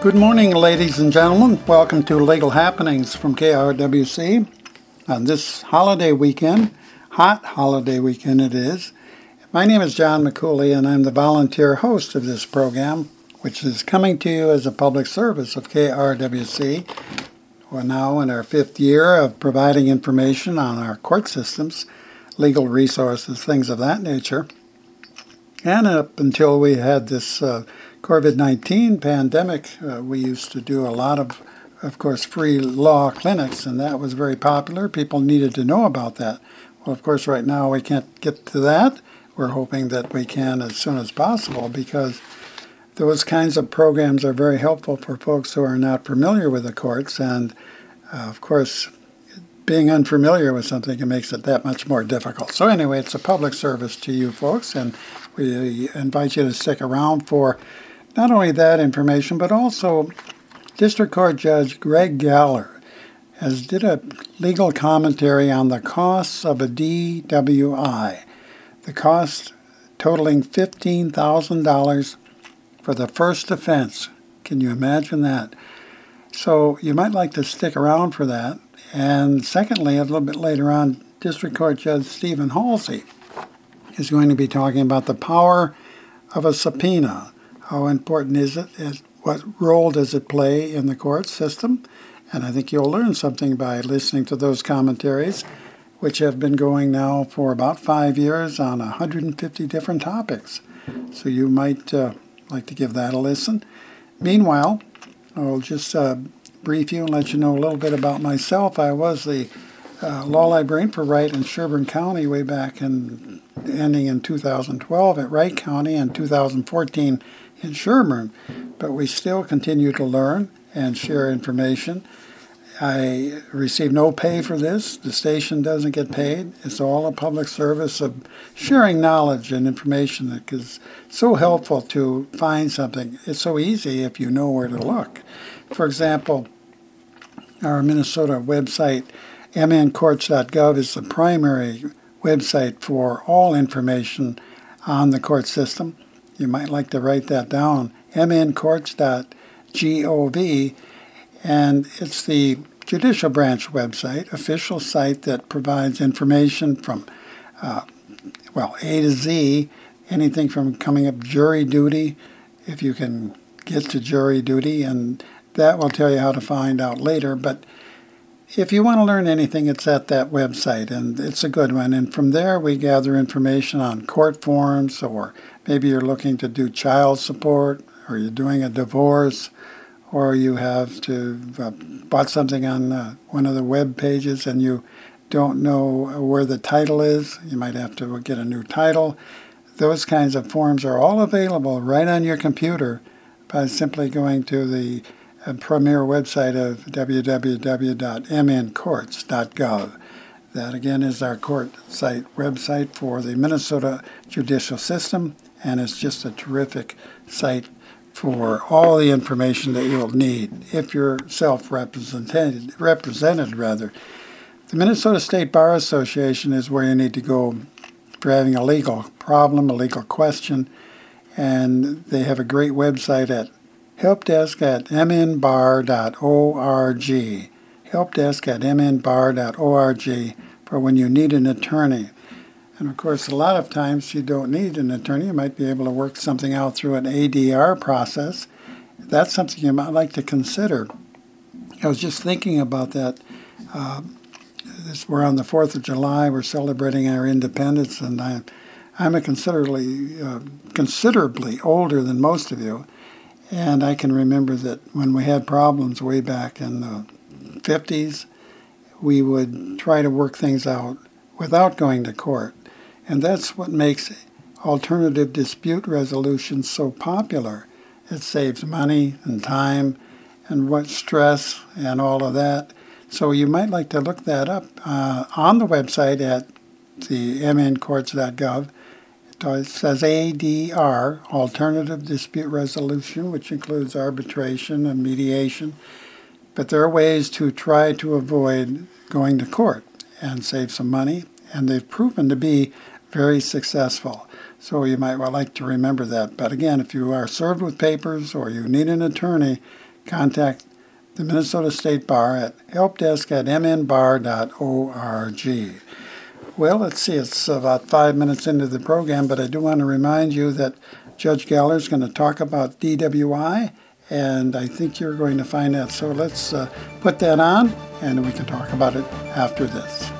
Good morning, ladies and gentlemen. Welcome to Legal Happenings from KRWC. On this holiday weekend, hot holiday weekend it is, my name is John McCooley, and I'm the volunteer host of this program, which is coming to you as a public service of KRWC. We're now in our fifth year of providing information on our court systems, legal resources, things of that nature. And up until we had this uh, COVID 19 pandemic, uh, we used to do a lot of, of course, free law clinics, and that was very popular. People needed to know about that. Well, of course, right now we can't get to that we're hoping that we can as soon as possible because those kinds of programs are very helpful for folks who are not familiar with the courts. And uh, of course, being unfamiliar with something it makes it that much more difficult. So, anyway, it's a public service to you folks, and we invite you to stick around for not only that information, but also District Court Judge Greg Galler has did a legal commentary on the costs of a DWI the cost totaling $15,000 for the first offense. Can you imagine that? So you might like to stick around for that. And secondly, a little bit later on, District Court Judge Stephen Halsey is going to be talking about the power of a subpoena. How important is it? What role does it play in the court system? And I think you'll learn something by listening to those commentaries which have been going now for about five years on 150 different topics. So you might uh, like to give that a listen. Meanwhile, I'll just uh, brief you and let you know a little bit about myself. I was the uh, law librarian for Wright and Sherburne County way back in ending in 2012 at Wright County and 2014 in Sherburne, but we still continue to learn and share information. I receive no pay for this. The station doesn't get paid. It's all a public service of sharing knowledge and information that is so helpful to find something. It's so easy if you know where to look. For example, our Minnesota website, mncourts.gov, is the primary website for all information on the court system. You might like to write that down, mncourts.gov and it's the judicial branch website, official site that provides information from, uh, well, A to Z, anything from coming up jury duty, if you can get to jury duty, and that will tell you how to find out later. But if you want to learn anything, it's at that website, and it's a good one. And from there, we gather information on court forms, or maybe you're looking to do child support, or you're doing a divorce or you have to uh, bought something on uh, one of the web pages and you don't know where the title is, you might have to get a new title. Those kinds of forms are all available right on your computer by simply going to the premier website of www.mncourts.gov. That again is our court site website for the Minnesota judicial system, and it's just a terrific site for all the information that you'll need if you're self-represented represented rather the minnesota state bar association is where you need to go if you're having a legal problem a legal question and they have a great website at helpdesk at mnbar.org helpdesk at mnbar.org for when you need an attorney and of course, a lot of times you don't need an attorney. You might be able to work something out through an ADR process. That's something you might like to consider. I was just thinking about that. Uh, this, we're on the 4th of July. We're celebrating our independence, and I, I'm a considerably, uh, considerably older than most of you. And I can remember that when we had problems way back in the 50s, we would try to work things out without going to court. And that's what makes alternative dispute resolution so popular. It saves money and time and what stress and all of that. So you might like to look that up uh, on the website at the mncourts.gov. It says ADR, Alternative Dispute Resolution, which includes arbitration and mediation. But there are ways to try to avoid going to court and save some money, and they've proven to be very successful. So you might well like to remember that. But again, if you are served with papers or you need an attorney, contact the Minnesota State Bar at helpdesk at mnbar.org. Well, let's see, it's about five minutes into the program, but I do want to remind you that Judge Galler is going to talk about DWI, and I think you're going to find that. So let's uh, put that on, and we can talk about it after this.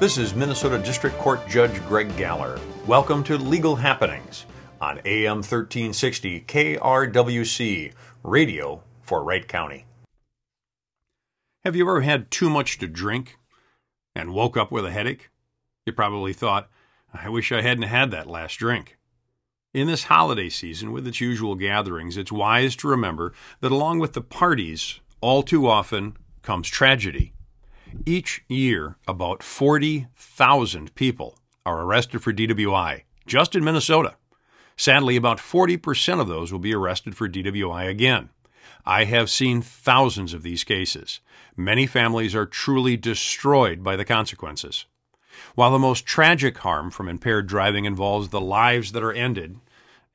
This is Minnesota District Court Judge Greg Galler. Welcome to Legal Happenings on AM 1360 KRWC, radio for Wright County. Have you ever had too much to drink and woke up with a headache? You probably thought, I wish I hadn't had that last drink. In this holiday season, with its usual gatherings, it's wise to remember that along with the parties, all too often comes tragedy. Each year, about 40,000 people are arrested for DWI, just in Minnesota. Sadly, about 40% of those will be arrested for DWI again. I have seen thousands of these cases. Many families are truly destroyed by the consequences. While the most tragic harm from impaired driving involves the lives that are ended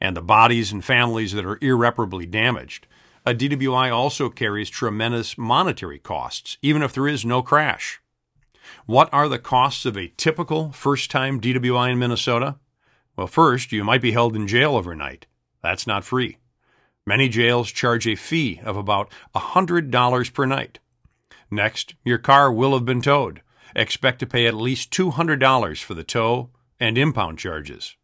and the bodies and families that are irreparably damaged, a DWI also carries tremendous monetary costs, even if there is no crash. What are the costs of a typical first time DWI in Minnesota? Well, first, you might be held in jail overnight. That's not free. Many jails charge a fee of about $100 per night. Next, your car will have been towed. Expect to pay at least $200 for the tow and impound charges.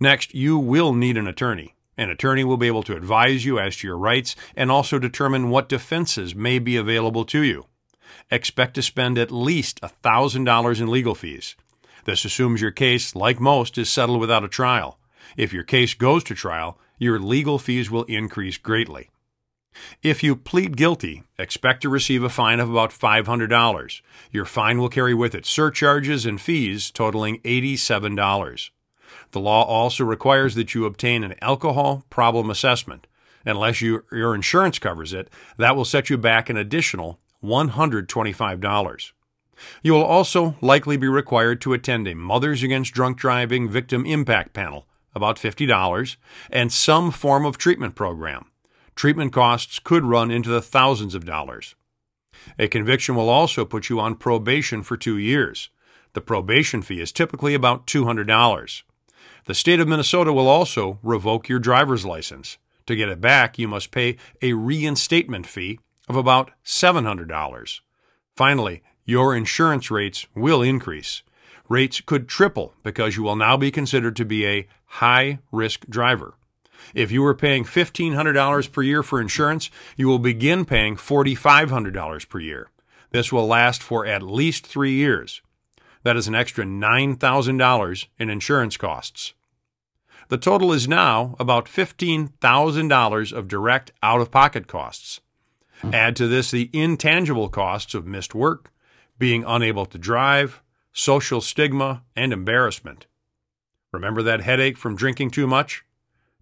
Next, you will need an attorney. An attorney will be able to advise you as to your rights and also determine what defenses may be available to you. Expect to spend at least $1,000 in legal fees. This assumes your case, like most, is settled without a trial. If your case goes to trial, your legal fees will increase greatly. If you plead guilty, expect to receive a fine of about $500. Your fine will carry with it surcharges and fees totaling $87. The law also requires that you obtain an alcohol problem assessment. Unless you, your insurance covers it, that will set you back an additional $125. You will also likely be required to attend a Mothers Against Drunk Driving Victim Impact Panel, about $50, and some form of treatment program. Treatment costs could run into the thousands of dollars. A conviction will also put you on probation for two years. The probation fee is typically about $200. The state of Minnesota will also revoke your driver's license. To get it back, you must pay a reinstatement fee of about $700. Finally, your insurance rates will increase. Rates could triple because you will now be considered to be a high risk driver. If you were paying $1,500 per year for insurance, you will begin paying $4,500 per year. This will last for at least three years. That is an extra $9,000 in insurance costs. The total is now about $15,000 of direct out of pocket costs. Add to this the intangible costs of missed work, being unable to drive, social stigma, and embarrassment. Remember that headache from drinking too much?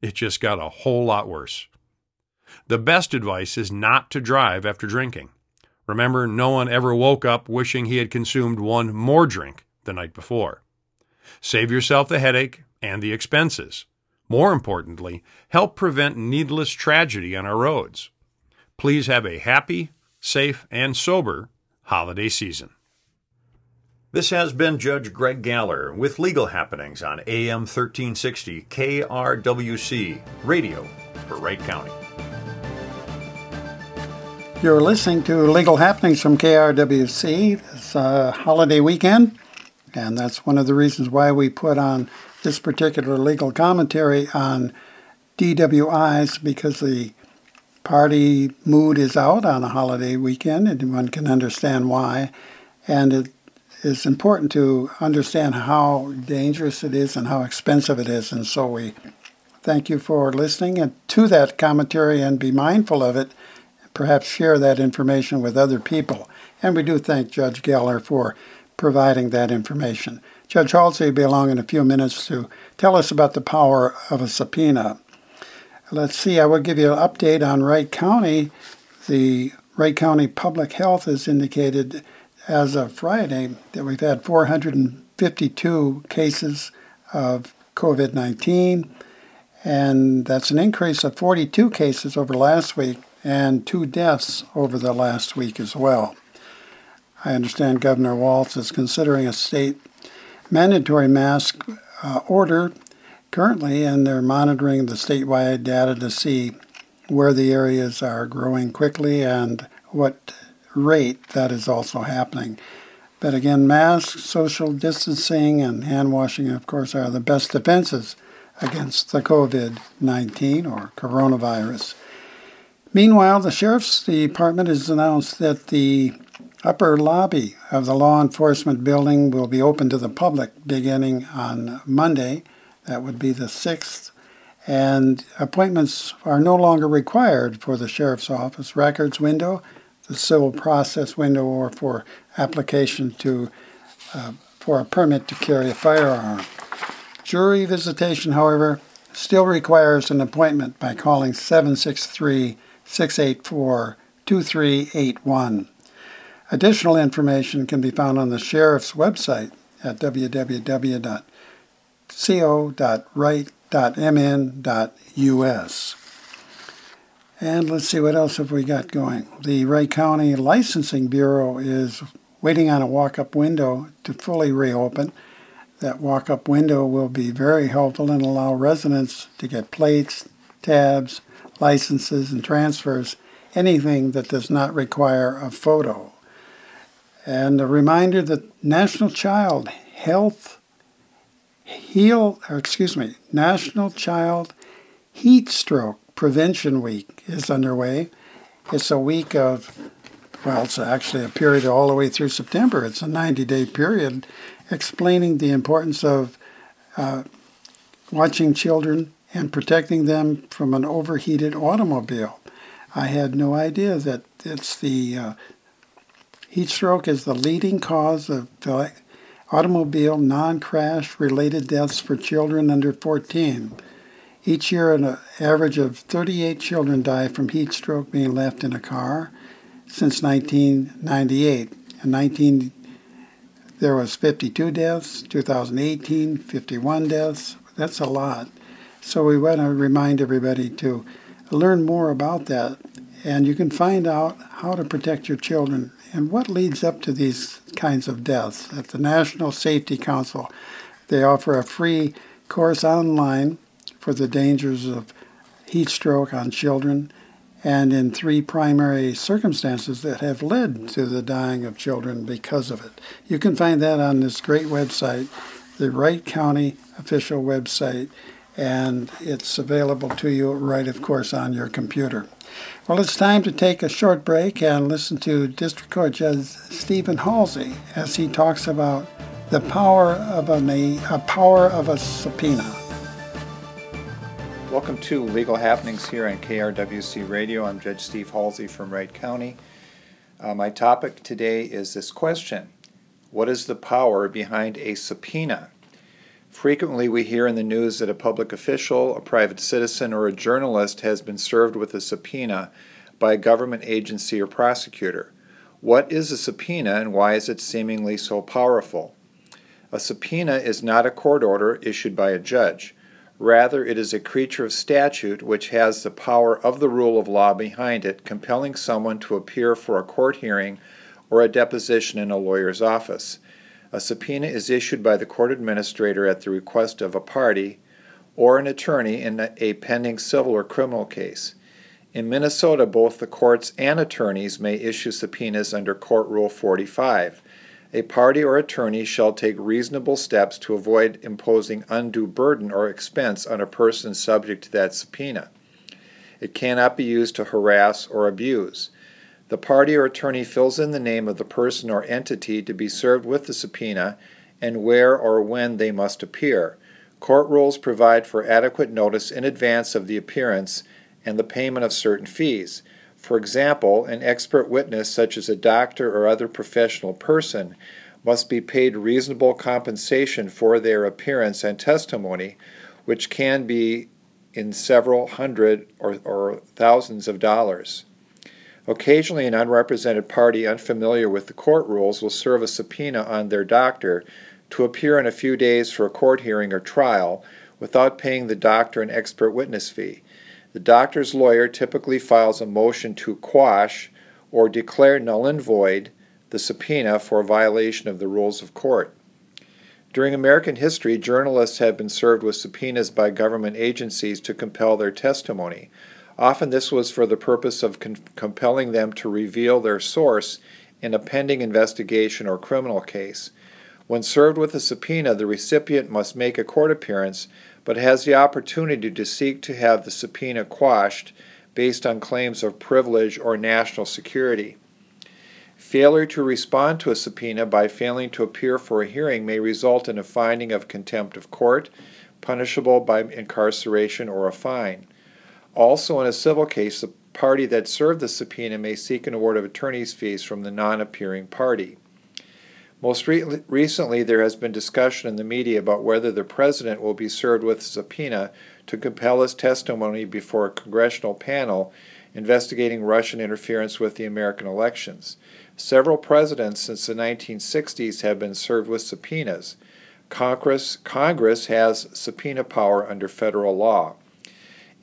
It just got a whole lot worse. The best advice is not to drive after drinking. Remember, no one ever woke up wishing he had consumed one more drink the night before. Save yourself the headache and the expenses. More importantly, help prevent needless tragedy on our roads. Please have a happy, safe, and sober holiday season. This has been Judge Greg Galler with legal happenings on AM 1360 KRWC Radio for Wright County. You're listening to Legal Happenings from KRWC. It's a uh, holiday weekend, and that's one of the reasons why we put on this particular legal commentary on DWIs because the party mood is out on a holiday weekend, and one can understand why. And it is important to understand how dangerous it is and how expensive it is. And so we thank you for listening and to that commentary and be mindful of it perhaps share that information with other people. And we do thank Judge Galler for providing that information. Judge Halsey will be along in a few minutes to tell us about the power of a subpoena. Let's see, I will give you an update on Wright County. The Wright County Public Health has indicated as of Friday that we've had 452 cases of COVID 19 and that's an increase of 42 cases over last week and two deaths over the last week as well. I understand Governor Walz is considering a state mandatory mask uh, order currently, and they're monitoring the statewide data to see where the areas are growing quickly and what rate that is also happening. But again, masks, social distancing, and hand washing, of course, are the best defenses against the COVID 19 or coronavirus. Meanwhile, the Sheriff's Department has announced that the upper lobby of the law enforcement building will be open to the public beginning on Monday. That would be the 6th. And appointments are no longer required for the Sheriff's Office records window, the civil process window, or for application to uh, for a permit to carry a firearm. Jury visitation, however, still requires an appointment by calling 763 684 2381. Additional information can be found on the Sheriff's website at www.co.wright.mn.us. And let's see what else have we got going. The Wright County Licensing Bureau is waiting on a walk-up window to fully reopen. That walk-up window will be very helpful and allow residents to get plates, tabs, licenses, and transfers, anything that does not require a photo. And a reminder that National Child Health Heal, or excuse me, National Child Heat Stroke Prevention Week is underway. It's a week of, well, it's actually a period all the way through September. It's a 90 day period explaining the importance of uh, watching children and protecting them from an overheated automobile. I had no idea that it's the uh, heat stroke is the leading cause of automobile non-crash related deaths for children under 14. Each year, an average of 38 children die from heat stroke being left in a car since 1998. In 19 there was 52 deaths, 2018 51 deaths. That's a lot. So we want to remind everybody to learn more about that. And you can find out how to protect your children and what leads up to these kinds of deaths. At the National Safety Council, they offer a free course online for the dangers of heat stroke on children and in three primary circumstances that have led to the dying of children because of it. You can find that on this great website, the Wright County official website, and it's available to you right, of course, on your computer. Well, it's time to take a short break and listen to District Court Judge Stephen Halsey as he talks about the power of a, a power of a subpoena. Welcome to Legal Happenings here on KRWC Radio. I'm Judge Steve Halsey from Wright County. Uh, my topic today is this question What is the power behind a subpoena? Frequently, we hear in the news that a public official, a private citizen, or a journalist has been served with a subpoena by a government agency or prosecutor. What is a subpoena and why is it seemingly so powerful? A subpoena is not a court order issued by a judge. Rather, it is a creature of statute which has the power of the rule of law behind it, compelling someone to appear for a court hearing or a deposition in a lawyer's office. A subpoena is issued by the court administrator at the request of a party or an attorney in a pending civil or criminal case. In Minnesota, both the courts and attorneys may issue subpoenas under Court Rule 45 a party or attorney shall take reasonable steps to avoid imposing undue burden or expense on a person subject to that subpoena. It cannot be used to harass or abuse. The party or attorney fills in the name of the person or entity to be served with the subpoena and where or when they must appear. Court rules provide for adequate notice in advance of the appearance and the payment of certain fees. For example, an expert witness, such as a doctor or other professional person, must be paid reasonable compensation for their appearance and testimony, which can be in several hundred or, or thousands of dollars. Occasionally, an unrepresented party unfamiliar with the court rules will serve a subpoena on their doctor to appear in a few days for a court hearing or trial, without paying the doctor an expert witness fee. The doctor's lawyer typically files a motion to quash or declare null and void the subpoena for violation of the rules of court. During American history, journalists have been served with subpoenas by government agencies to compel their testimony. Often, this was for the purpose of con- compelling them to reveal their source in a pending investigation or criminal case. When served with a subpoena, the recipient must make a court appearance but has the opportunity to seek to have the subpoena quashed based on claims of privilege or national security. Failure to respond to a subpoena by failing to appear for a hearing may result in a finding of contempt of court, punishable by incarceration or a fine. Also, in a civil case, the party that served the subpoena may seek an award of attorney's fees from the non appearing party. Most re- recently, there has been discussion in the media about whether the president will be served with a subpoena to compel his testimony before a congressional panel investigating Russian interference with the American elections. Several presidents since the 1960s have been served with subpoenas. Congress, Congress has subpoena power under federal law.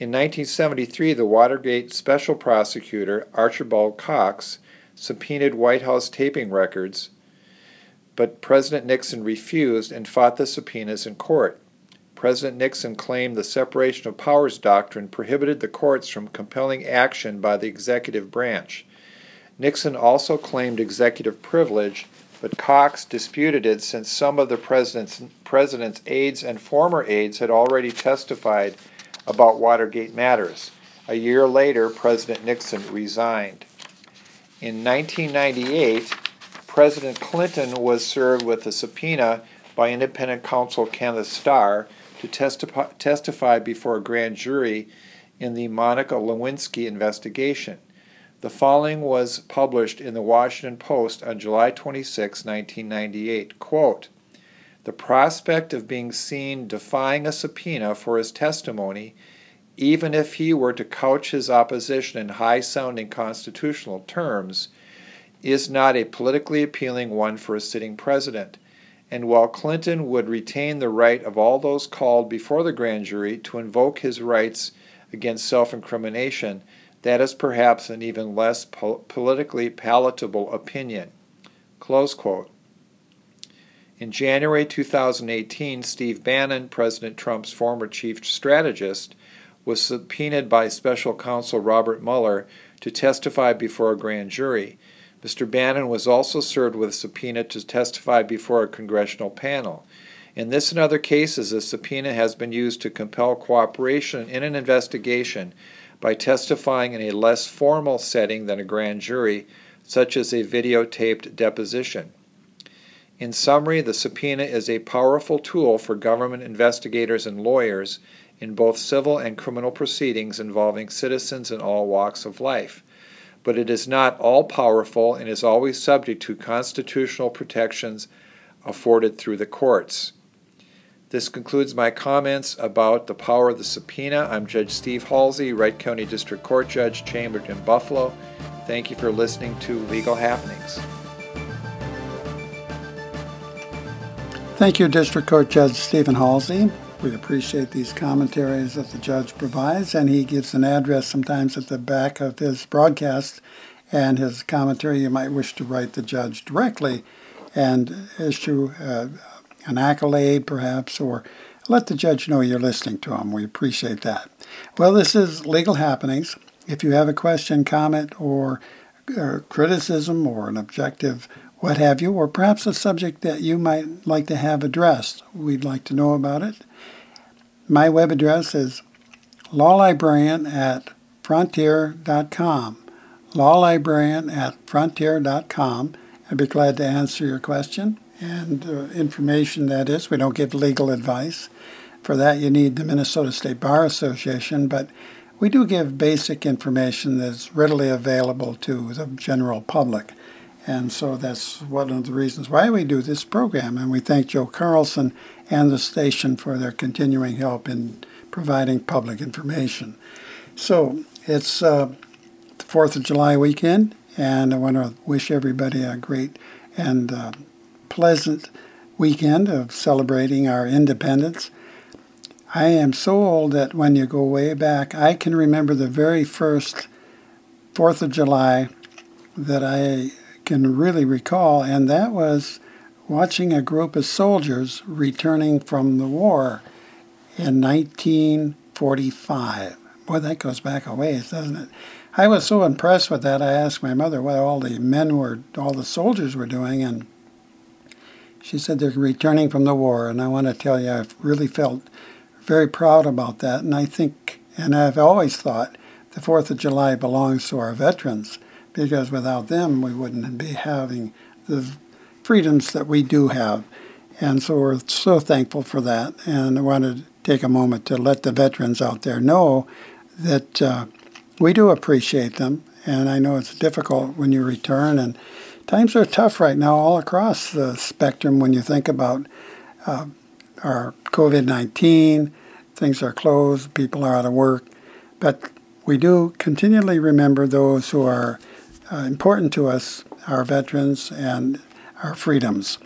In 1973, the Watergate special prosecutor, Archibald Cox, subpoenaed White House taping records but President Nixon refused and fought the subpoenas in court. President Nixon claimed the separation of powers doctrine prohibited the courts from compelling action by the executive branch. Nixon also claimed executive privilege, but Cox disputed it since some of the president's, president's aides and former aides had already testified about Watergate matters. A year later, President Nixon resigned. In 1998, President Clinton was served with a subpoena by independent counsel Kenneth Starr to testify, testify before a grand jury in the Monica Lewinsky investigation. The following was published in the Washington Post on July 26, 1998. Quote, the prospect of being seen defying a subpoena for his testimony, even if he were to couch his opposition in high sounding constitutional terms, is not a politically appealing one for a sitting president. And while Clinton would retain the right of all those called before the grand jury to invoke his rights against self incrimination, that is perhaps an even less po- politically palatable opinion. In January 2018, Steve Bannon, President Trump's former chief strategist, was subpoenaed by special counsel Robert Mueller to testify before a grand jury. Mr. Bannon was also served with a subpoena to testify before a congressional panel. In this and other cases, a subpoena has been used to compel cooperation in an investigation by testifying in a less formal setting than a grand jury, such as a videotaped deposition. In summary, the subpoena is a powerful tool for government investigators and lawyers in both civil and criminal proceedings involving citizens in all walks of life but it is not all powerful and is always subject to constitutional protections afforded through the courts. This concludes my comments about the power of the subpoena. I'm Judge Steve Halsey, Wright County District Court Judge, chambered in Buffalo. Thank you for listening to Legal Happenings. Thank you, District Court Judge Stephen Halsey. We appreciate these commentaries that the judge provides, and he gives an address sometimes at the back of his broadcast and his commentary. You might wish to write the judge directly and issue uh, an accolade, perhaps, or let the judge know you're listening to him. We appreciate that. Well, this is Legal Happenings. If you have a question, comment, or, or criticism, or an objective what have you, or perhaps a subject that you might like to have addressed. We'd like to know about it. My web address is lawlibrarian at frontier.com. Lawlibrarian at frontier.com. I'd be glad to answer your question and uh, information that is. We don't give legal advice. For that, you need the Minnesota State Bar Association, but we do give basic information that's readily available to the general public. And so that's one of the reasons why we do this program. And we thank Joe Carlson and the station for their continuing help in providing public information. So it's uh, the 4th of July weekend, and I want to wish everybody a great and uh, pleasant weekend of celebrating our independence. I am so old that when you go way back, I can remember the very first Fourth of July that I can really recall, and that was watching a group of soldiers returning from the war in 1945. Boy, that goes back a ways, doesn't it? I was so impressed with that, I asked my mother what all the men were, all the soldiers were doing, and she said they're returning from the war. And I want to tell you, I've really felt very proud about that. And I think, and I've always thought, the Fourth of July belongs to our veterans because without them, we wouldn't be having the freedoms that we do have. And so we're so thankful for that. And I want to take a moment to let the veterans out there know that uh, we do appreciate them. And I know it's difficult when you return, and times are tough right now all across the spectrum when you think about uh, our COVID 19, things are closed, people are out of work. But we do continually remember those who are uh, important to us, our veterans and our freedoms.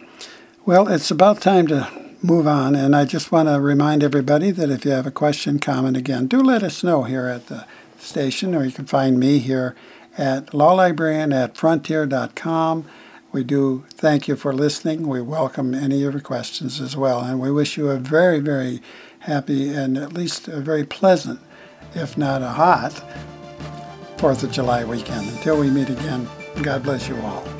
Well, it's about time to move on, and I just want to remind everybody that if you have a question, comment again, do let us know here at the station, or you can find me here at lawlibrarian at frontier.com. We do thank you for listening. We welcome any of your questions as well, and we wish you a very, very happy and at least a very pleasant, if not a hot, 4th of July weekend. Until we meet again, God bless you all.